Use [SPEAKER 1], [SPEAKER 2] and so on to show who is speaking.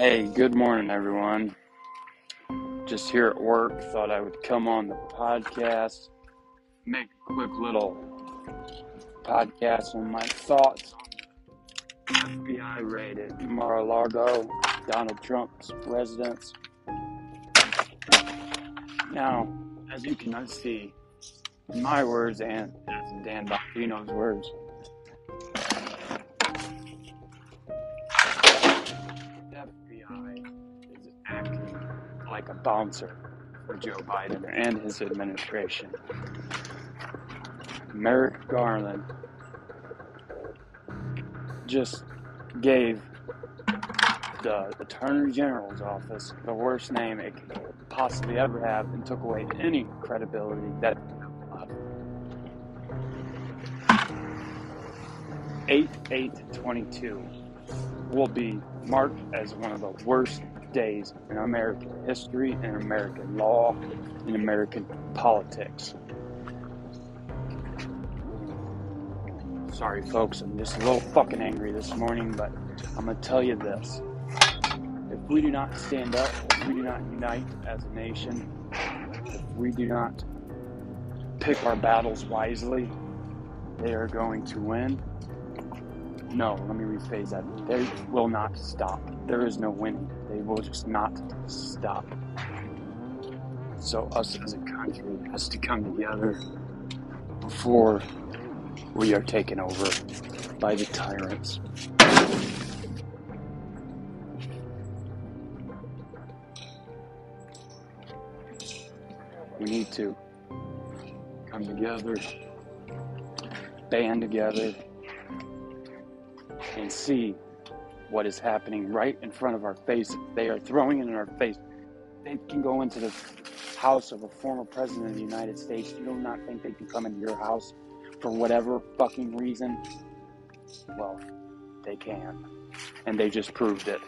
[SPEAKER 1] Hey, good morning, everyone. Just here at work, thought I would come on the podcast, make a quick little podcast on my thoughts on FBI raid at Mar-a-Lago, Donald Trump's residence. Now, as you can see, in my words and as Dan Bongino's words, like a bouncer for Joe Biden and his administration. Merrick Garland just gave the Attorney General's office the worst name it could possibly ever have and took away any credibility that 8 8 22 will be marked as one of the worst days in American history and American law and American politics. Sorry, folks, I'm just a little fucking angry this morning, but I'm gonna tell you this. If we do not stand up, if we do not unite as a nation, if we do not pick our battles wisely, they are going to win no, let me rephrase that. They will not stop. There is no winning. They will just not stop. So, us as a country has to come together before we are taken over by the tyrants. We need to come together, band together, and see what is happening right in front of our face. They are throwing it in our face. They can go into the house of a former president of the United States. You do not think they can come into your house for whatever fucking reason? Well, they can. And they just proved it.